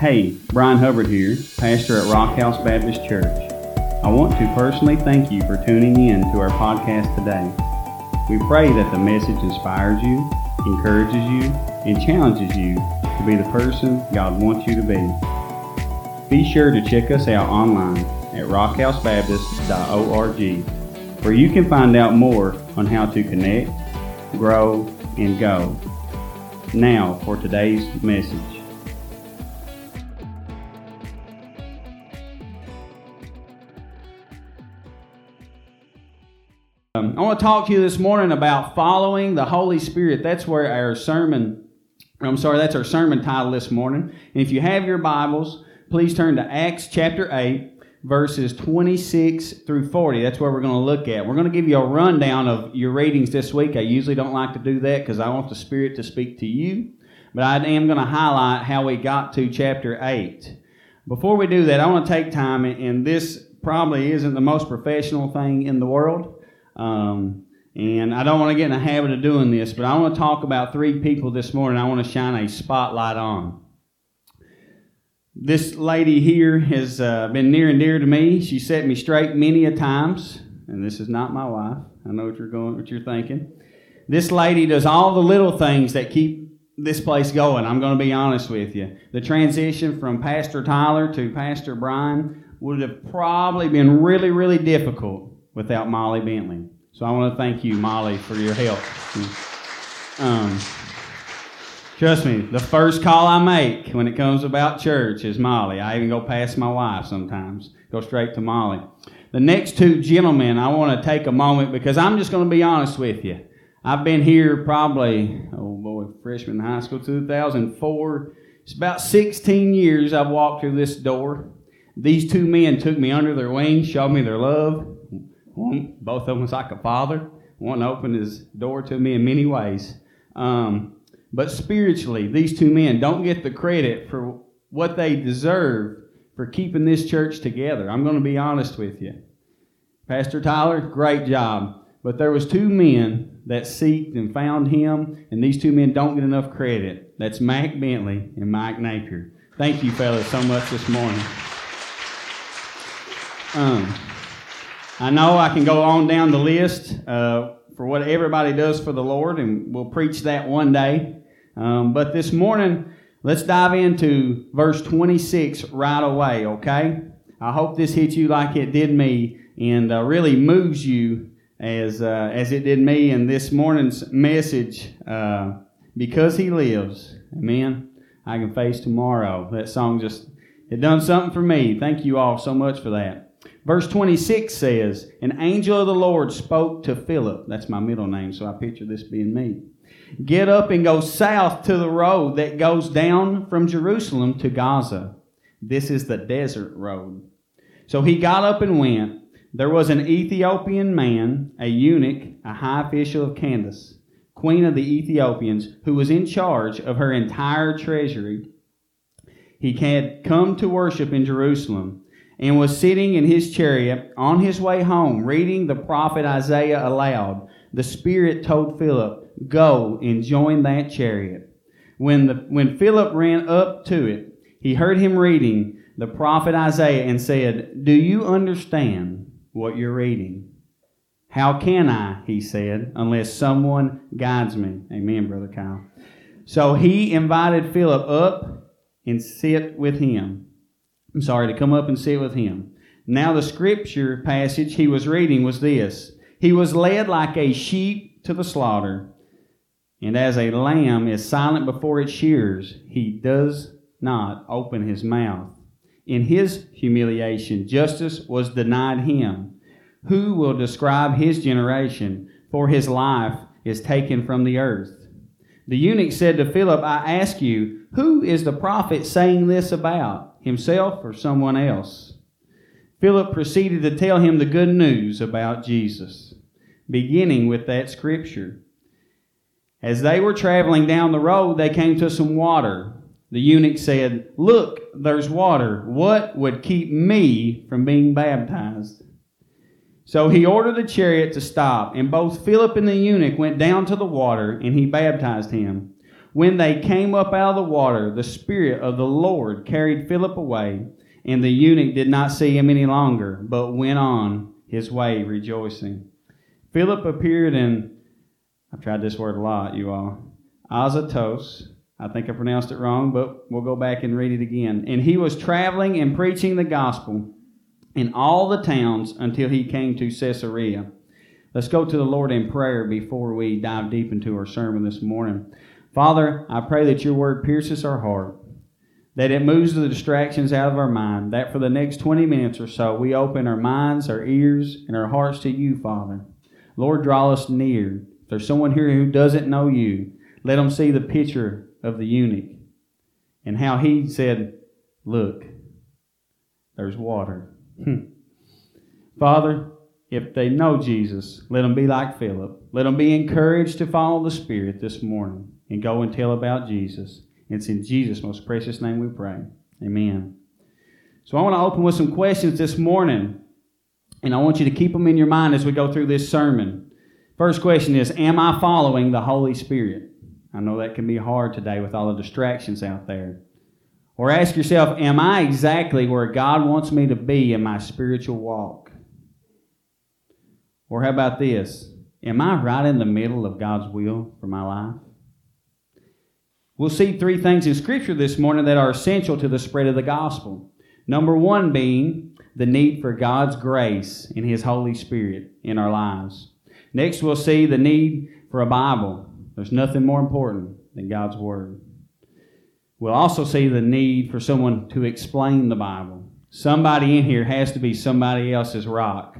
Hey, Brian Hubbard here, pastor at Rock House Baptist Church. I want to personally thank you for tuning in to our podcast today. We pray that the message inspires you, encourages you, and challenges you to be the person God wants you to be. Be sure to check us out online at rockhouseBaptist.org where you can find out more on how to connect, grow, and go. Now for today's message. I want to talk to you this morning about following the Holy Spirit. That's where our sermon, I'm sorry, that's our sermon title this morning. And if you have your Bibles, please turn to Acts chapter 8, verses 26 through 40. That's where we're going to look at. We're going to give you a rundown of your readings this week. I usually don't like to do that because I want the Spirit to speak to you. But I am going to highlight how we got to chapter 8. Before we do that, I want to take time, and this probably isn't the most professional thing in the world. Um, and I don't want to get in the habit of doing this, but I want to talk about three people this morning I want to shine a spotlight on. This lady here has uh, been near and dear to me. She set me straight many a times, and this is not my wife. I know what you're going, what you're thinking. This lady does all the little things that keep this place going. I'm going to be honest with you. The transition from Pastor Tyler to Pastor Brian would have probably been really, really difficult without Molly Bentley. So I want to thank you, Molly, for your help. Um, trust me, the first call I make when it comes about church is Molly. I even go past my wife sometimes, go straight to Molly. The next two gentlemen, I want to take a moment because I'm just going to be honest with you. I've been here probably, oh boy, freshman high school, 2004. It's about 16 years I've walked through this door. These two men took me under their wing, showed me their love, one, both of them was like a father. One opened his door to me in many ways. Um, but spiritually, these two men don't get the credit for what they deserve for keeping this church together. I'm going to be honest with you. Pastor Tyler, great job. But there was two men that seeked and found him, and these two men don't get enough credit. That's Mac Bentley and Mike Napier. Thank you, fellas, so much this morning. Um, I know I can go on down the list uh, for what everybody does for the Lord, and we'll preach that one day. Um, but this morning, let's dive into verse 26 right away, okay? I hope this hits you like it did me and uh, really moves you as, uh, as it did me in this morning's message. Uh, because he lives, amen, I can face tomorrow. That song just, it done something for me. Thank you all so much for that. Verse 26 says, An angel of the Lord spoke to Philip. That's my middle name, so I picture this being me. Get up and go south to the road that goes down from Jerusalem to Gaza. This is the desert road. So he got up and went. There was an Ethiopian man, a eunuch, a high official of Candace, queen of the Ethiopians, who was in charge of her entire treasury. He had come to worship in Jerusalem and was sitting in his chariot on his way home, reading the prophet Isaiah aloud. The Spirit told Philip, Go and join that chariot. When, the, when Philip ran up to it, he heard him reading the prophet Isaiah and said, Do you understand what you're reading? How can I, he said, unless someone guides me? Amen, Brother Kyle. So he invited Philip up and sit with him. I'm sorry, to come up and sit with him. Now, the scripture passage he was reading was this He was led like a sheep to the slaughter, and as a lamb is silent before its shears, he does not open his mouth. In his humiliation, justice was denied him. Who will describe his generation? For his life is taken from the earth. The eunuch said to Philip, I ask you, who is the prophet saying this about? Himself or someone else. Philip proceeded to tell him the good news about Jesus, beginning with that scripture. As they were traveling down the road, they came to some water. The eunuch said, Look, there's water. What would keep me from being baptized? So he ordered the chariot to stop, and both Philip and the eunuch went down to the water, and he baptized him. When they came up out of the water, the Spirit of the Lord carried Philip away, and the eunuch did not see him any longer, but went on his way rejoicing. Philip appeared in, I've tried this word a lot, you all, Azotus. I think I pronounced it wrong, but we'll go back and read it again. And he was traveling and preaching the gospel in all the towns until he came to Caesarea. Let's go to the Lord in prayer before we dive deep into our sermon this morning. Father, I pray that your word pierces our heart, that it moves the distractions out of our mind, that for the next 20 minutes or so we open our minds, our ears, and our hearts to you, Father. Lord, draw us near. If there's someone here who doesn't know you, let them see the picture of the eunuch and how he said, Look, there's water. Hmm. Father, if they know Jesus, let them be like Philip. Let them be encouraged to follow the Spirit this morning and go and tell about Jesus. It's in Jesus' most precious name we pray. Amen. So I want to open with some questions this morning, and I want you to keep them in your mind as we go through this sermon. First question is Am I following the Holy Spirit? I know that can be hard today with all the distractions out there. Or ask yourself, Am I exactly where God wants me to be in my spiritual walk? Or how about this? Am I right in the middle of God's will for my life? We'll see three things in Scripture this morning that are essential to the spread of the gospel. Number one being the need for God's grace and His Holy Spirit in our lives. Next, we'll see the need for a Bible. There's nothing more important than God's Word. We'll also see the need for someone to explain the Bible. Somebody in here has to be somebody else's rock.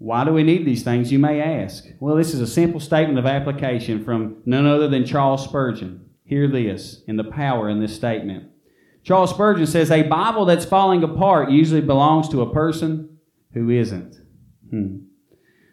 Why do we need these things, you may ask? Well, this is a simple statement of application from none other than Charles Spurgeon. Hear this in the power in this statement. Charles Spurgeon says, A Bible that's falling apart usually belongs to a person who isn't. Hmm.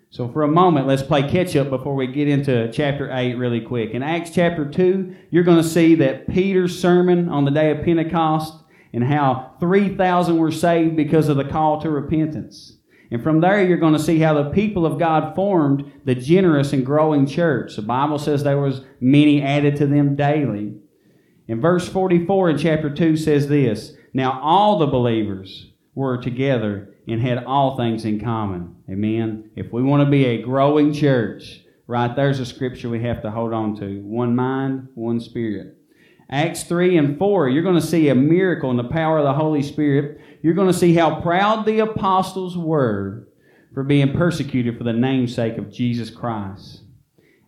So, for a moment, let's play catch up before we get into chapter 8 really quick. In Acts chapter 2, you're going to see that Peter's sermon on the day of Pentecost and how 3,000 were saved because of the call to repentance. And from there, you're going to see how the people of God formed the generous and growing church. The Bible says there was many added to them daily. In verse 44 in chapter 2 says this Now all the believers were together and had all things in common. Amen. If we want to be a growing church, right there's a scripture we have to hold on to one mind, one spirit. Acts 3 and 4, you're going to see a miracle in the power of the Holy Spirit you're going to see how proud the apostles were for being persecuted for the namesake of Jesus Christ.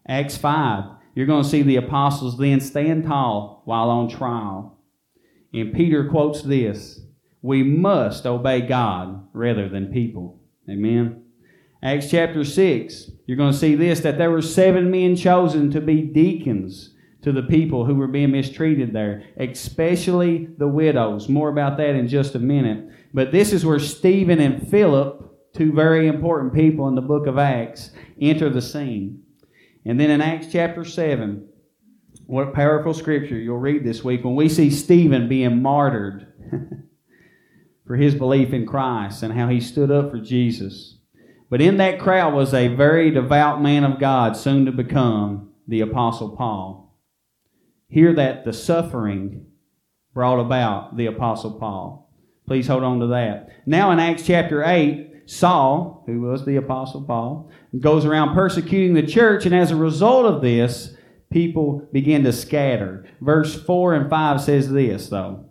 Acts 5, you're going to see the apostles then stand tall while on trial. And Peter quotes this We must obey God rather than people. Amen. Acts chapter 6, you're going to see this that there were seven men chosen to be deacons to the people who were being mistreated there, especially the widows. More about that in just a minute. But this is where Stephen and Philip, two very important people in the book of Acts, enter the scene. And then in Acts chapter 7, what powerful scripture you'll read this week when we see Stephen being martyred for his belief in Christ and how he stood up for Jesus. But in that crowd was a very devout man of God, soon to become the Apostle Paul. Hear that the suffering brought about the Apostle Paul. Please hold on to that. Now in Acts chapter 8, Saul, who was the Apostle Paul, goes around persecuting the church, and as a result of this, people begin to scatter. Verse 4 and 5 says this, though.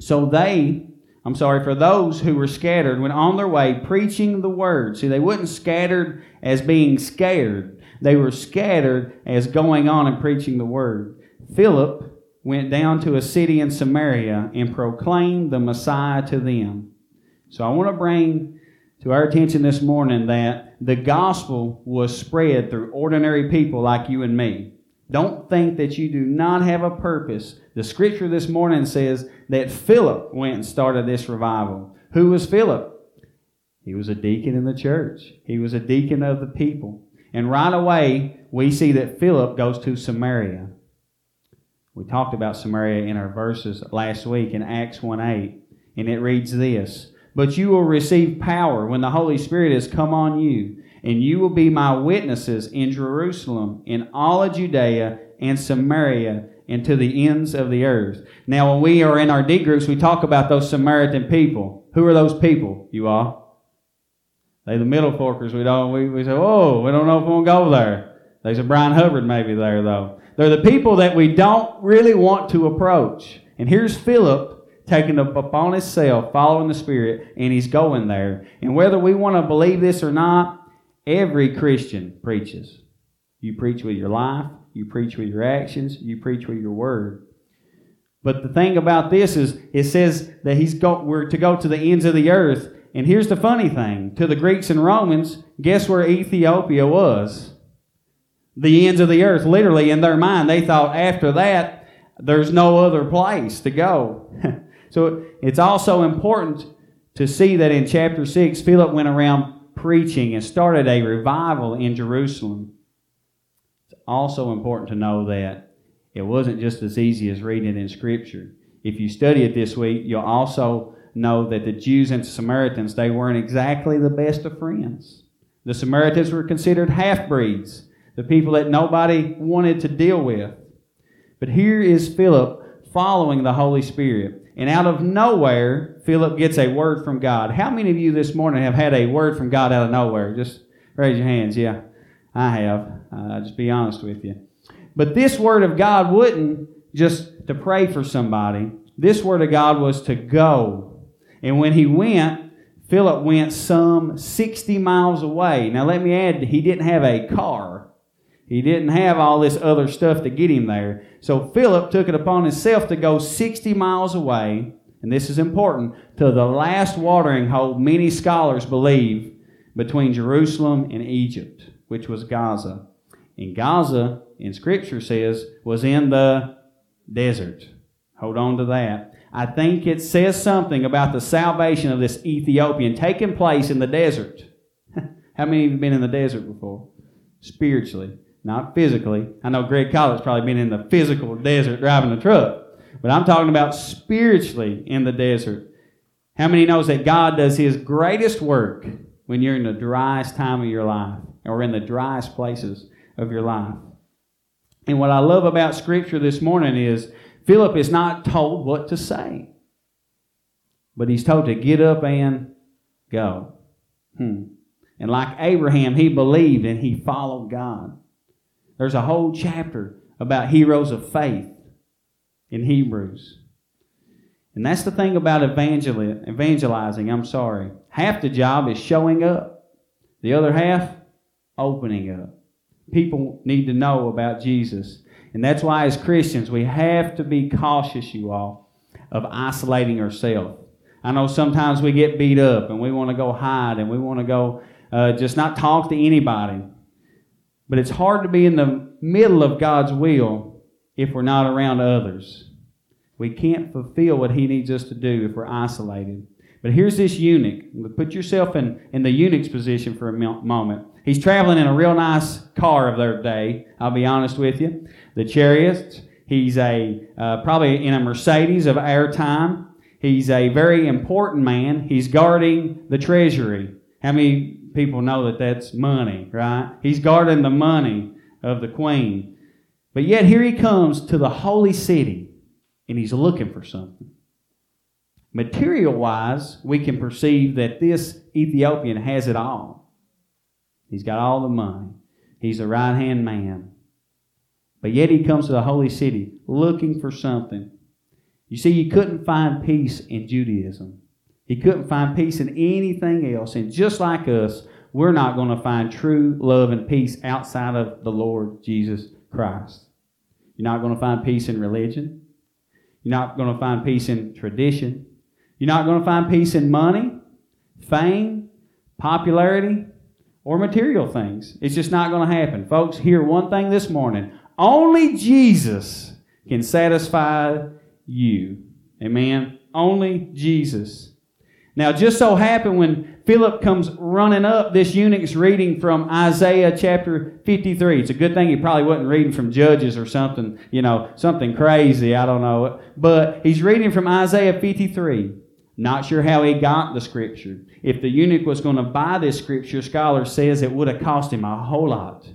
So they, I'm sorry, for those who were scattered, went on their way preaching the word. See, they weren't scattered as being scared, they were scattered as going on and preaching the word. Philip went down to a city in Samaria and proclaimed the Messiah to them. So I want to bring to our attention this morning that the gospel was spread through ordinary people like you and me. Don't think that you do not have a purpose. The scripture this morning says that Philip went and started this revival. Who was Philip? He was a deacon in the church. He was a deacon of the people. And right away, we see that Philip goes to Samaria. We talked about Samaria in our verses last week in Acts 1 8, and it reads this But you will receive power when the Holy Spirit has come on you, and you will be my witnesses in Jerusalem, in all of Judea and Samaria, and to the ends of the earth. Now, when we are in our D groups, we talk about those Samaritan people. Who are those people, you all? They the middle forkers. We don't. We, we say, oh, we don't know if we want to go there. There's a Brian Hubbard maybe there though. They're the people that we don't really want to approach. And here's Philip taking up upon himself, following the Spirit, and he's going there. And whether we want to believe this or not, every Christian preaches. You preach with your life, you preach with your actions, you preach with your word. But the thing about this is, it says that he's go, we're to go to the ends of the earth. And here's the funny thing to the Greeks and Romans, guess where Ethiopia was? The ends of the earth. Literally, in their mind, they thought after that, there's no other place to go. So it's also important to see that in chapter 6, Philip went around preaching and started a revival in Jerusalem. It's also important to know that it wasn't just as easy as reading it in Scripture. If you study it this week, you'll also know that the Jews and Samaritans, they weren't exactly the best of friends. The Samaritans were considered half breeds, the people that nobody wanted to deal with. But here is Philip following the Holy Spirit. And out of nowhere, Philip gets a word from God. How many of you this morning have had a word from God out of nowhere? Just raise your hands. Yeah, I have. Uh, just be honest with you. But this word of God wouldn't just to pray for somebody. This word of God was to go. And when he went, Philip went some 60 miles away. Now, let me add, he didn't have a car. He didn't have all this other stuff to get him there. So Philip took it upon himself to go 60 miles away, and this is important, to the last watering hole, many scholars believe, between Jerusalem and Egypt, which was Gaza. And Gaza, in Scripture says, was in the desert. Hold on to that. I think it says something about the salvation of this Ethiopian taking place in the desert. How many of you been in the desert before? Spiritually not physically. I know Greg Collett's probably been in the physical desert driving a truck, but I'm talking about spiritually in the desert. How many knows that God does His greatest work when you're in the driest time of your life or in the driest places of your life? And what I love about Scripture this morning is Philip is not told what to say, but he's told to get up and go. Hmm. And like Abraham, he believed and he followed God. There's a whole chapter about heroes of faith in Hebrews. And that's the thing about evangelizing. I'm sorry. Half the job is showing up, the other half, opening up. People need to know about Jesus. And that's why, as Christians, we have to be cautious, you all, of isolating ourselves. I know sometimes we get beat up and we want to go hide and we want to go uh, just not talk to anybody. But it's hard to be in the middle of God's will if we're not around others. We can't fulfill what He needs us to do if we're isolated. But here's this eunuch. Put yourself in, in the eunuch's position for a moment. He's traveling in a real nice car of their day, I'll be honest with you. The chariot, he's a uh, probably in a Mercedes of our time. He's a very important man. He's guarding the treasury. How many people know that that's money, right? He's guarding the money of the queen. But yet here he comes to the holy city and he's looking for something. Material wise, we can perceive that this Ethiopian has it all. He's got all the money, he's a right hand man. But yet he comes to the holy city looking for something. You see, you couldn't find peace in Judaism. He couldn't find peace in anything else. And just like us, we're not going to find true love and peace outside of the Lord Jesus Christ. You're not going to find peace in religion. You're not going to find peace in tradition. You're not going to find peace in money, fame, popularity, or material things. It's just not going to happen. Folks, hear one thing this morning. Only Jesus can satisfy you. Amen. Only Jesus. Now, just so happened when Philip comes running up, this eunuch's reading from Isaiah chapter 53. It's a good thing he probably wasn't reading from Judges or something, you know, something crazy, I don't know. But he's reading from Isaiah 53. Not sure how he got the scripture. If the eunuch was going to buy this scripture, scholar says it would have cost him a whole lot.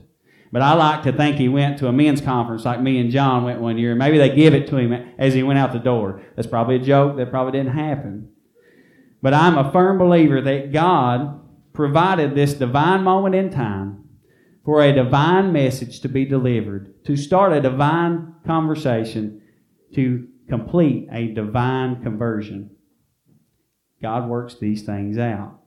But I like to think he went to a men's conference like me and John went one year. Maybe they give it to him as he went out the door. That's probably a joke. That probably didn't happen. But I'm a firm believer that God provided this divine moment in time for a divine message to be delivered, to start a divine conversation, to complete a divine conversion. God works these things out.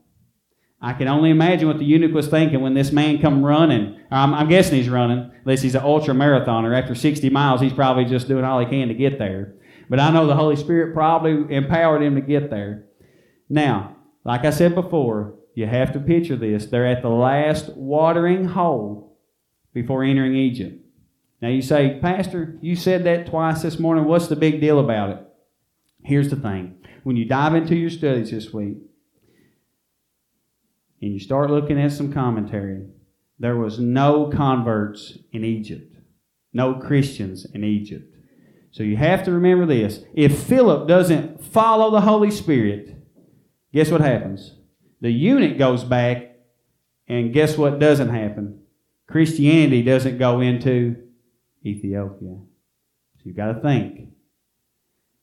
I can only imagine what the eunuch was thinking when this man come running. I'm, I'm guessing he's running, unless he's an ultra marathoner. After 60 miles, he's probably just doing all he can to get there. But I know the Holy Spirit probably empowered him to get there. Now, like I said before, you have to picture this. They're at the last watering hole before entering Egypt. Now you say, Pastor, you said that twice this morning. What's the big deal about it? Here's the thing. When you dive into your studies this week, and you start looking at some commentary, there was no converts in Egypt, no Christians in Egypt. So you have to remember this. If Philip doesn't follow the Holy Spirit, guess what happens? The eunuch goes back, and guess what doesn't happen? Christianity doesn't go into Ethiopia. So you've got to think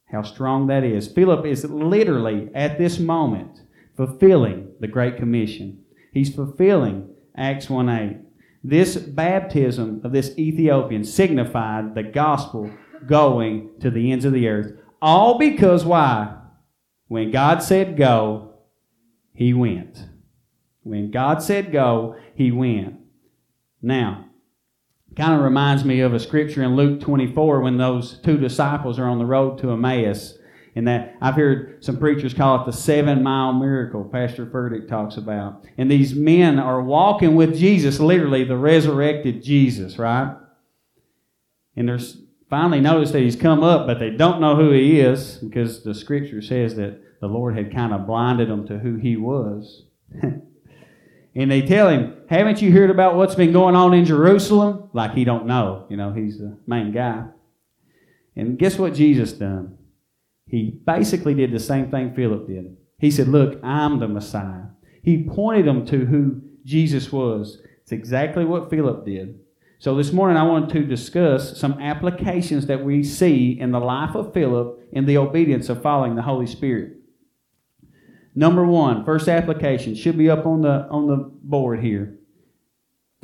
how strong that is. Philip is literally at this moment fulfilling the Great Commission. He's fulfilling Acts 1 8. This baptism of this Ethiopian signified the gospel going to the ends of the earth. All because why? When God said go, he went. When God said go, he went. Now, kind of reminds me of a scripture in Luke 24 when those two disciples are on the road to Emmaus and that I've heard some preachers call it the seven mile miracle, Pastor Furtick talks about. And these men are walking with Jesus, literally the resurrected Jesus, right? And there's finally notice that he's come up, but they don't know who he is because the scripture says that the Lord had kind of blinded them to who he was. and they tell him, Haven't you heard about what's been going on in Jerusalem? Like he don't know. You know, he's the main guy. And guess what Jesus done? He basically did the same thing Philip did. He said, Look, I'm the Messiah. He pointed them to who Jesus was. It's exactly what Philip did. So this morning I want to discuss some applications that we see in the life of Philip in the obedience of following the Holy Spirit. Number one, first application should be up on the on the board here.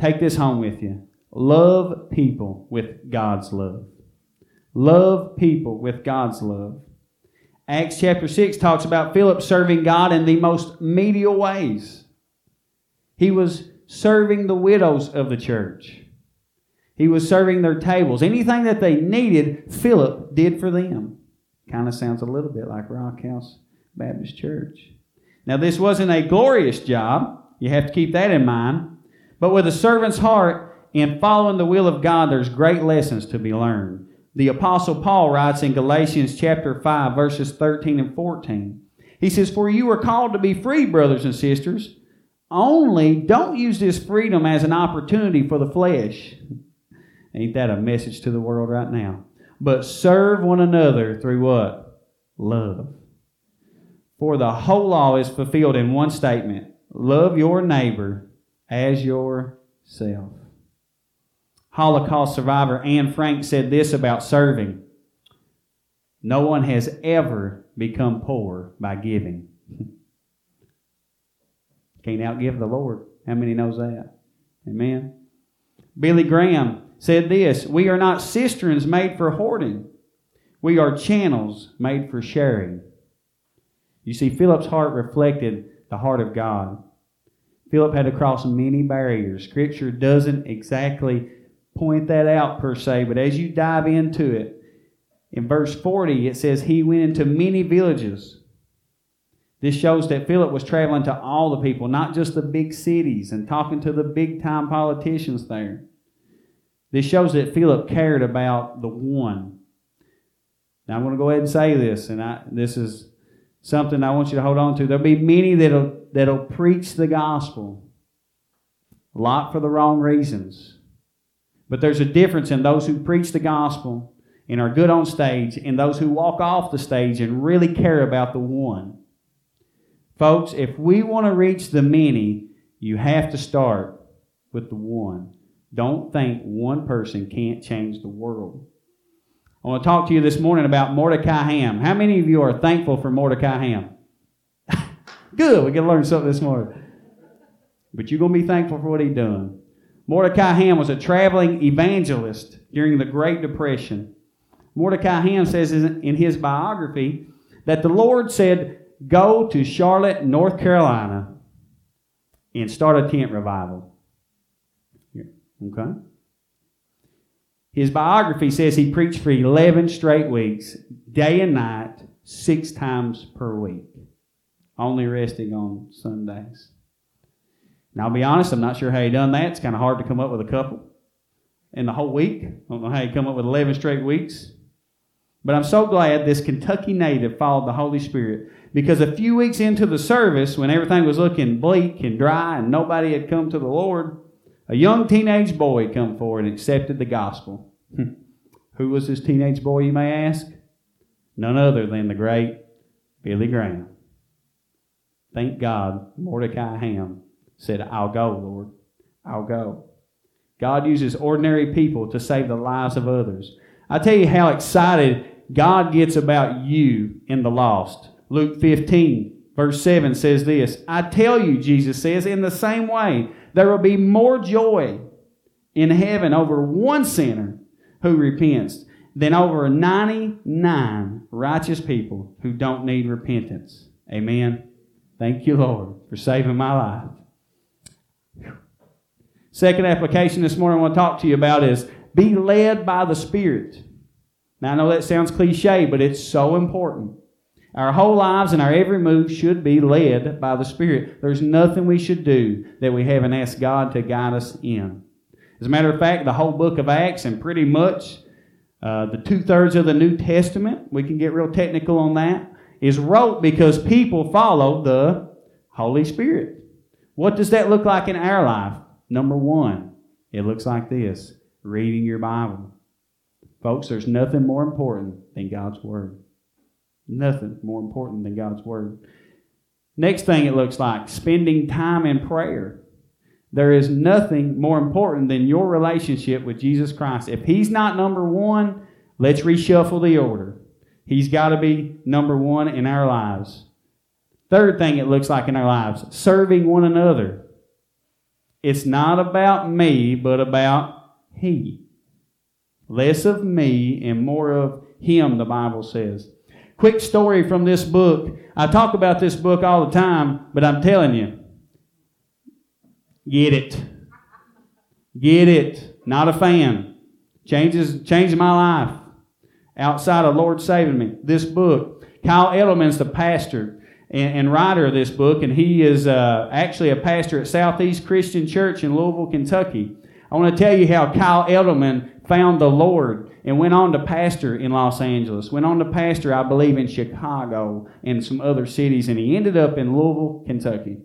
Take this home with you. Love people with God's love. Love people with God's love. Acts chapter 6 talks about Philip serving God in the most medial ways. He was serving the widows of the church. He was serving their tables. Anything that they needed, Philip did for them. Kind of sounds a little bit like Rock House Baptist Church. Now, this wasn't a glorious job. You have to keep that in mind. But with a servant's heart in following the will of God, there's great lessons to be learned the Apostle Paul writes in Galatians chapter 5, verses 13 and 14. He says, For you are called to be free, brothers and sisters. Only don't use this freedom as an opportunity for the flesh. Ain't that a message to the world right now? But serve one another through what? Love. For the whole law is fulfilled in one statement love your neighbor as yourself. Holocaust survivor Anne Frank said this about serving No one has ever become poor by giving. Can't outgive the Lord. How many knows that? Amen. Billy Graham said this We are not cisterns made for hoarding, we are channels made for sharing. You see, Philip's heart reflected the heart of God. Philip had to cross many barriers. Scripture doesn't exactly point that out per se, but as you dive into it, in verse 40, it says, He went into many villages. This shows that Philip was traveling to all the people, not just the big cities, and talking to the big time politicians there. This shows that Philip cared about the one. Now, I'm going to go ahead and say this, and I, this is something I want you to hold on to. There'll be many that'll, that'll preach the gospel, a lot for the wrong reasons. But there's a difference in those who preach the gospel and are good on stage and those who walk off the stage and really care about the one. Folks, if we want to reach the many, you have to start with the one. Don't think one person can't change the world. I want to talk to you this morning about Mordecai Ham. How many of you are thankful for Mordecai Ham? Good, we can learn something this morning. But you're going to be thankful for what he done. Mordecai Ham was a traveling evangelist during the Great Depression. Mordecai Ham says in his biography that the Lord said, Go to Charlotte, North Carolina, and start a tent revival. Okay? His biography says he preached for 11 straight weeks, day and night, six times per week, only resting on Sundays. Now, I'll be honest, I'm not sure how he done that. It's kind of hard to come up with a couple in the whole week. I don't know how he come up with 11 straight weeks. But I'm so glad this Kentucky native followed the Holy Spirit because a few weeks into the service, when everything was looking bleak and dry and nobody had come to the Lord, a young teenage boy come forward and accepted the gospel. Hmm. Who was this teenage boy, you may ask? None other than the great Billy Graham. Thank God, Mordecai Ham said, I'll go, Lord. I'll go. God uses ordinary people to save the lives of others. I tell you how excited God gets about you and the lost. Luke 15, verse 7 says this I tell you, Jesus says, in the same way, there will be more joy in heaven over one sinner who repents than over 99 righteous people who don't need repentance. Amen. Thank you, Lord, for saving my life. Second application this morning I want to talk to you about is be led by the Spirit. Now, I know that sounds cliche, but it's so important. Our whole lives and our every move should be led by the Spirit. There's nothing we should do that we haven't asked God to guide us in. As a matter of fact, the whole book of Acts and pretty much uh, the two thirds of the New Testament, we can get real technical on that, is wrote because people follow the Holy Spirit. What does that look like in our life? Number one, it looks like this reading your Bible. Folks, there's nothing more important than God's Word. Nothing more important than God's Word. Next thing it looks like spending time in prayer. There is nothing more important than your relationship with Jesus Christ. If He's not number one, let's reshuffle the order. He's got to be number one in our lives. Third thing it looks like in our lives serving one another. It's not about me, but about He. Less of me and more of Him, the Bible says. Quick story from this book. I talk about this book all the time, but I'm telling you, get it. Get it. Not a fan. Changes changed my life. Outside of Lord saving me. This book. Kyle Idleman's the pastor and, and writer of this book, and he is uh, actually a pastor at Southeast Christian Church in Louisville, Kentucky. I want to tell you how Kyle Idleman found the Lord and went on to pastor in Los Angeles, went on to pastor, I believe, in Chicago and some other cities, and he ended up in Louisville, Kentucky.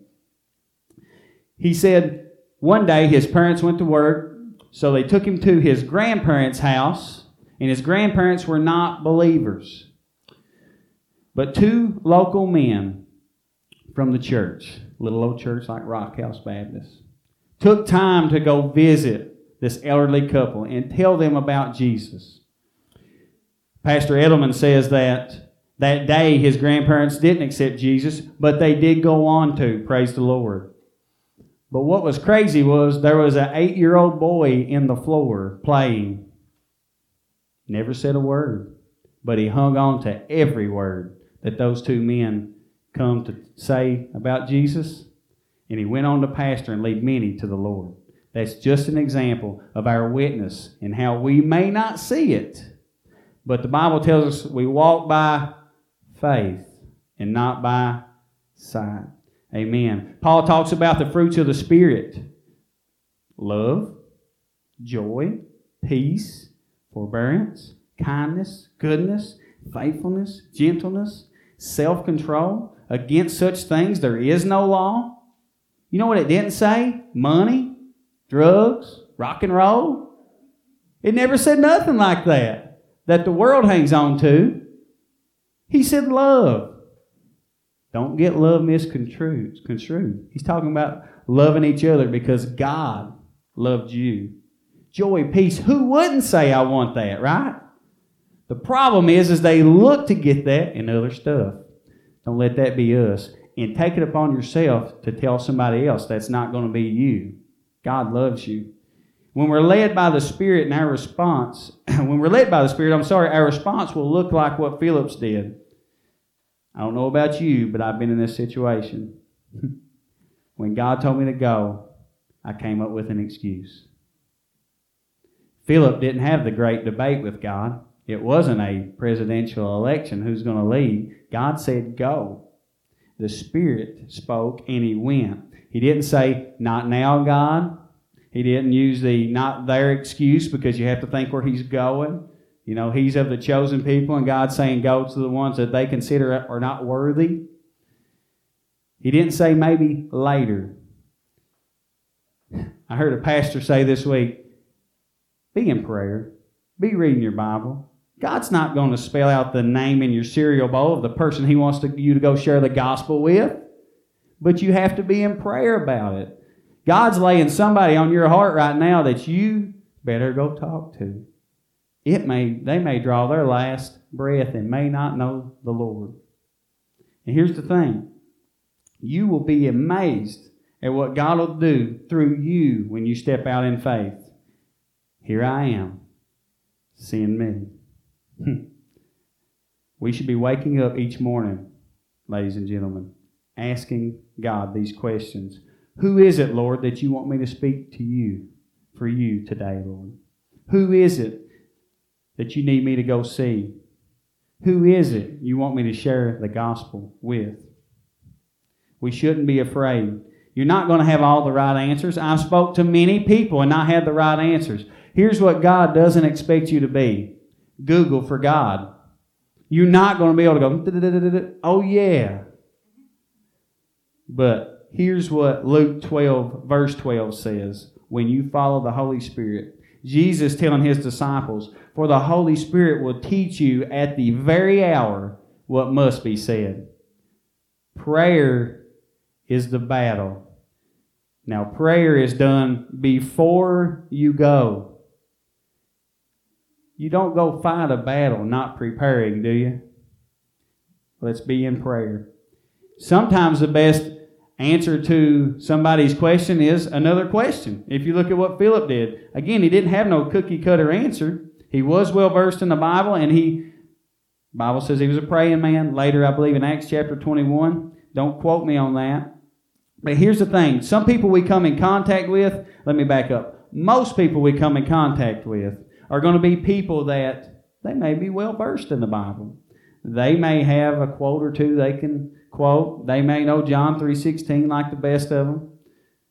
He said one day his parents went to work, so they took him to his grandparents' house, and his grandparents were not believers. But two local men from the church, little old church like Rock House Baptist, took time to go visit this elderly couple and tell them about Jesus. Pastor Idleman says that that day his grandparents didn't accept Jesus, but they did go on to, praise the Lord. But what was crazy was there was an eight year old boy in the floor playing. Never said a word, but he hung on to every word that those two men come to say about Jesus. And he went on to pastor and lead many to the Lord. That's just an example of our witness and how we may not see it, but the Bible tells us we walk by faith and not by sight. Amen. Paul talks about the fruits of the Spirit love, joy, peace, forbearance, kindness, goodness, faithfulness, gentleness, self control. Against such things there is no law. You know what it didn't say? Money, drugs, rock and roll. It never said nothing like that that the world hangs on to. He said love. Don't get love misconstrued. Construed. He's talking about loving each other because God loved you. Joy, peace. Who wouldn't say I want that, right? The problem is, is they look to get that in other stuff. Don't let that be us. And take it upon yourself to tell somebody else that's not going to be you. God loves you. When we're led by the Spirit and our response, when we're led by the Spirit, I'm sorry, our response will look like what Philip's did. I don't know about you, but I've been in this situation. when God told me to go, I came up with an excuse. Philip didn't have the great debate with God. It wasn't a presidential election who's going to lead. God said, Go. The Spirit spoke and he went. He didn't say, Not now, God. He didn't use the not there excuse because you have to think where he's going. You know, he's of the chosen people, and God's saying, Go to the ones that they consider are not worthy. He didn't say maybe later. I heard a pastor say this week be in prayer, be reading your Bible, God's not going to spell out the name in your cereal bowl of the person He wants to, you to go share the gospel with, but you have to be in prayer about it. God's laying somebody on your heart right now that you better go talk to. It may they may draw their last breath and may not know the Lord. And here's the thing. You will be amazed at what God will do through you when you step out in faith. Here I am. Send me. Hmm. We should be waking up each morning, ladies and gentlemen, asking God these questions. Who is it, Lord, that you want me to speak to you for you today, Lord? Who is it that you need me to go see? Who is it you want me to share the gospel with? We shouldn't be afraid. You're not going to have all the right answers. I spoke to many people and not had the right answers. Here's what God doesn't expect you to be Google for God. You're not going to be able to go, oh yeah. But here's what Luke 12, verse 12 says when you follow the Holy Spirit. Jesus telling his disciples, For the Holy Spirit will teach you at the very hour what must be said. Prayer is the battle. Now, prayer is done before you go. You don't go fight a battle not preparing, do you? Let's be in prayer. Sometimes the best answer to somebody's question is another question. If you look at what Philip did, again, he didn't have no cookie cutter answer. He was well versed in the Bible, and he Bible says he was a praying man. Later, I believe in Acts chapter 21. Don't quote me on that. But here's the thing some people we come in contact with, let me back up. Most people we come in contact with are going to be people that they may be well versed in the Bible. They may have a quote or two they can quote. They may know John 3:16 like the best of them.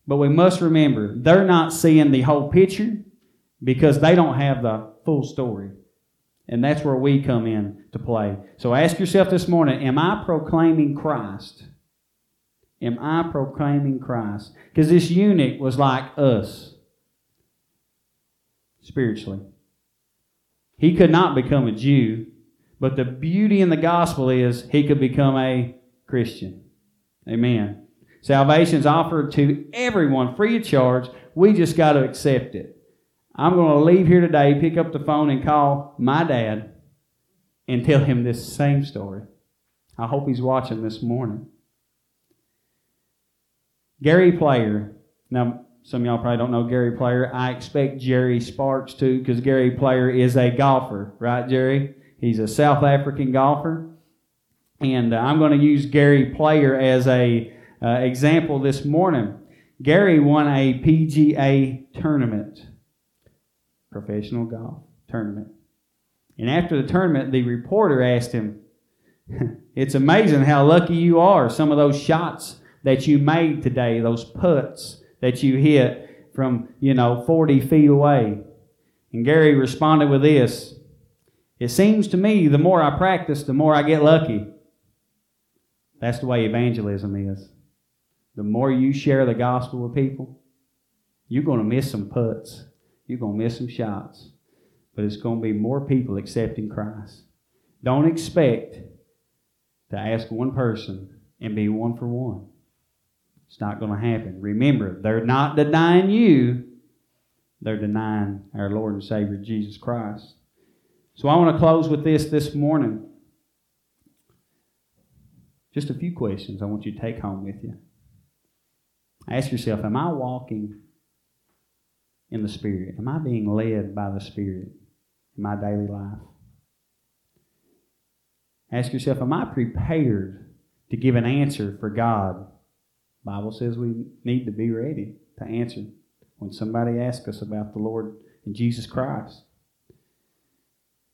But we must remember, they're not seeing the whole picture because they don't have the full story. And that's where we come in to play. So ask yourself this morning, am I proclaiming Christ? Am I proclaiming Christ? Because this eunuch was like us spiritually. He could not become a Jew, but the beauty in the gospel is he could become a Christian. Amen. Salvation is offered to everyone free of charge. We just got to accept it. I'm going to leave here today, pick up the phone, and call my dad and tell him this same story. I hope he's watching this morning. Gary Player. Now, some of y'all probably don't know Gary Player. I expect Jerry Sparks to, because Gary Player is a golfer, right, Jerry? He's a South African golfer. And uh, I'm going to use Gary Player as a uh, example this morning. Gary won a PGA tournament, professional golf tournament. And after the tournament, the reporter asked him, It's amazing how lucky you are. Some of those shots that you made today, those putts that you hit from, you know, 40 feet away. And Gary responded with this It seems to me the more I practice, the more I get lucky. That's the way evangelism is. The more you share the gospel with people, you're going to miss some putts. You're going to miss some shots. But it's going to be more people accepting Christ. Don't expect to ask one person and be one for one. It's not going to happen. Remember, they're not denying you, they're denying our Lord and Savior Jesus Christ. So I want to close with this this morning. Just a few questions I want you to take home with you. Ask yourself Am I walking in the Spirit? Am I being led by the Spirit in my daily life? Ask yourself Am I prepared to give an answer for God? Bible says we need to be ready to answer when somebody asks us about the Lord and Jesus Christ.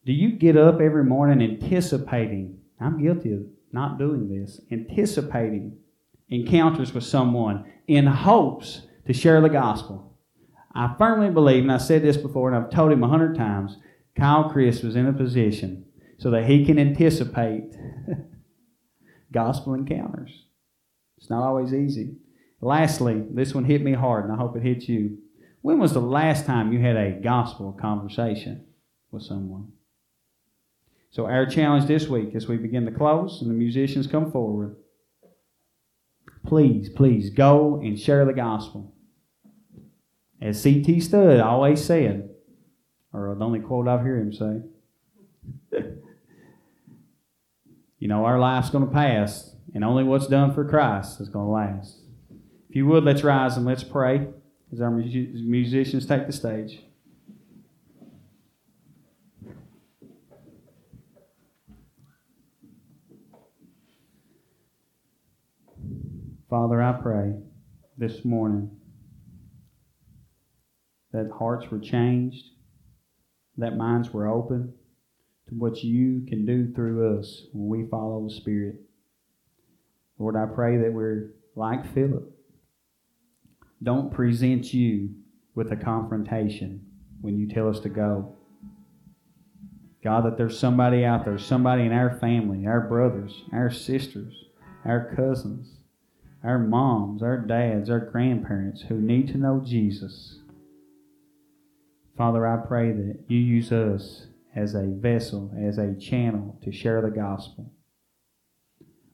Do you get up every morning anticipating? I'm guilty of not doing this, anticipating encounters with someone in hopes to share the gospel. I firmly believe, and I said this before, and I've told him a hundred times, Kyle Chris was in a position so that he can anticipate gospel encounters. It's not always easy. Lastly, this one hit me hard, and I hope it hits you. When was the last time you had a gospel conversation with someone? So, our challenge this week as we begin to close and the musicians come forward please, please go and share the gospel. As C.T. Studd always said, or the only quote I've heard him say, you know, our life's going to pass, and only what's done for Christ is going to last. If you would, let's rise and let's pray as our musicians take the stage. Father, I pray this morning that hearts were changed, that minds were open to what you can do through us when we follow the Spirit. Lord, I pray that we're like Philip. Don't present you with a confrontation when you tell us to go. God, that there's somebody out there, somebody in our family, our brothers, our sisters, our cousins, our moms, our dads, our grandparents who need to know Jesus. Father, I pray that you use us as a vessel, as a channel to share the gospel.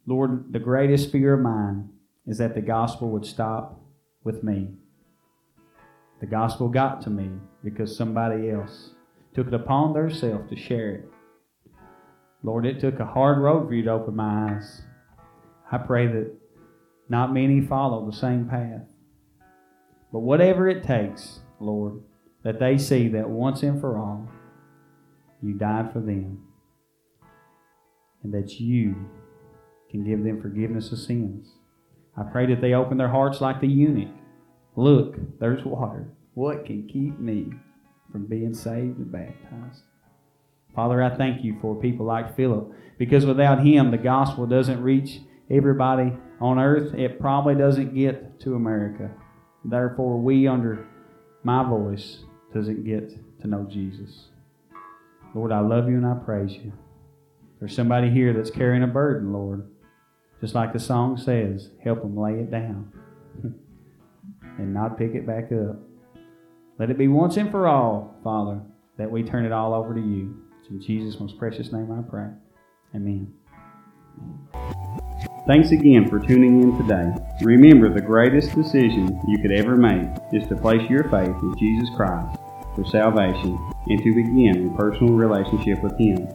Lord, the greatest fear of mine is that the gospel would stop with me. The gospel got to me because somebody else took it upon themselves to share it. Lord, it took a hard road for you to open my eyes. I pray that not many follow the same path. But whatever it takes, Lord, that they see that once and for all, you died for them, and that you can give them forgiveness of sins. I pray that they open their hearts like the eunuch. Look, there's water. What can keep me from being saved and baptized? Father, I thank you for people like Philip, because without him, the gospel doesn't reach everybody on earth, it probably doesn't get to America. Therefore, we, under my voice, doesn't get to know Jesus. Lord, I love you and I praise you. There's somebody here that's carrying a burden, Lord. Just like the song says, help them lay it down and not pick it back up. Let it be once and for all, Father, that we turn it all over to you. It's in Jesus' most precious name I pray. Amen. Thanks again for tuning in today. Remember, the greatest decision you could ever make is to place your faith in Jesus Christ for salvation and to begin a personal relationship with Him.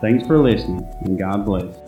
Thanks for listening, and God bless.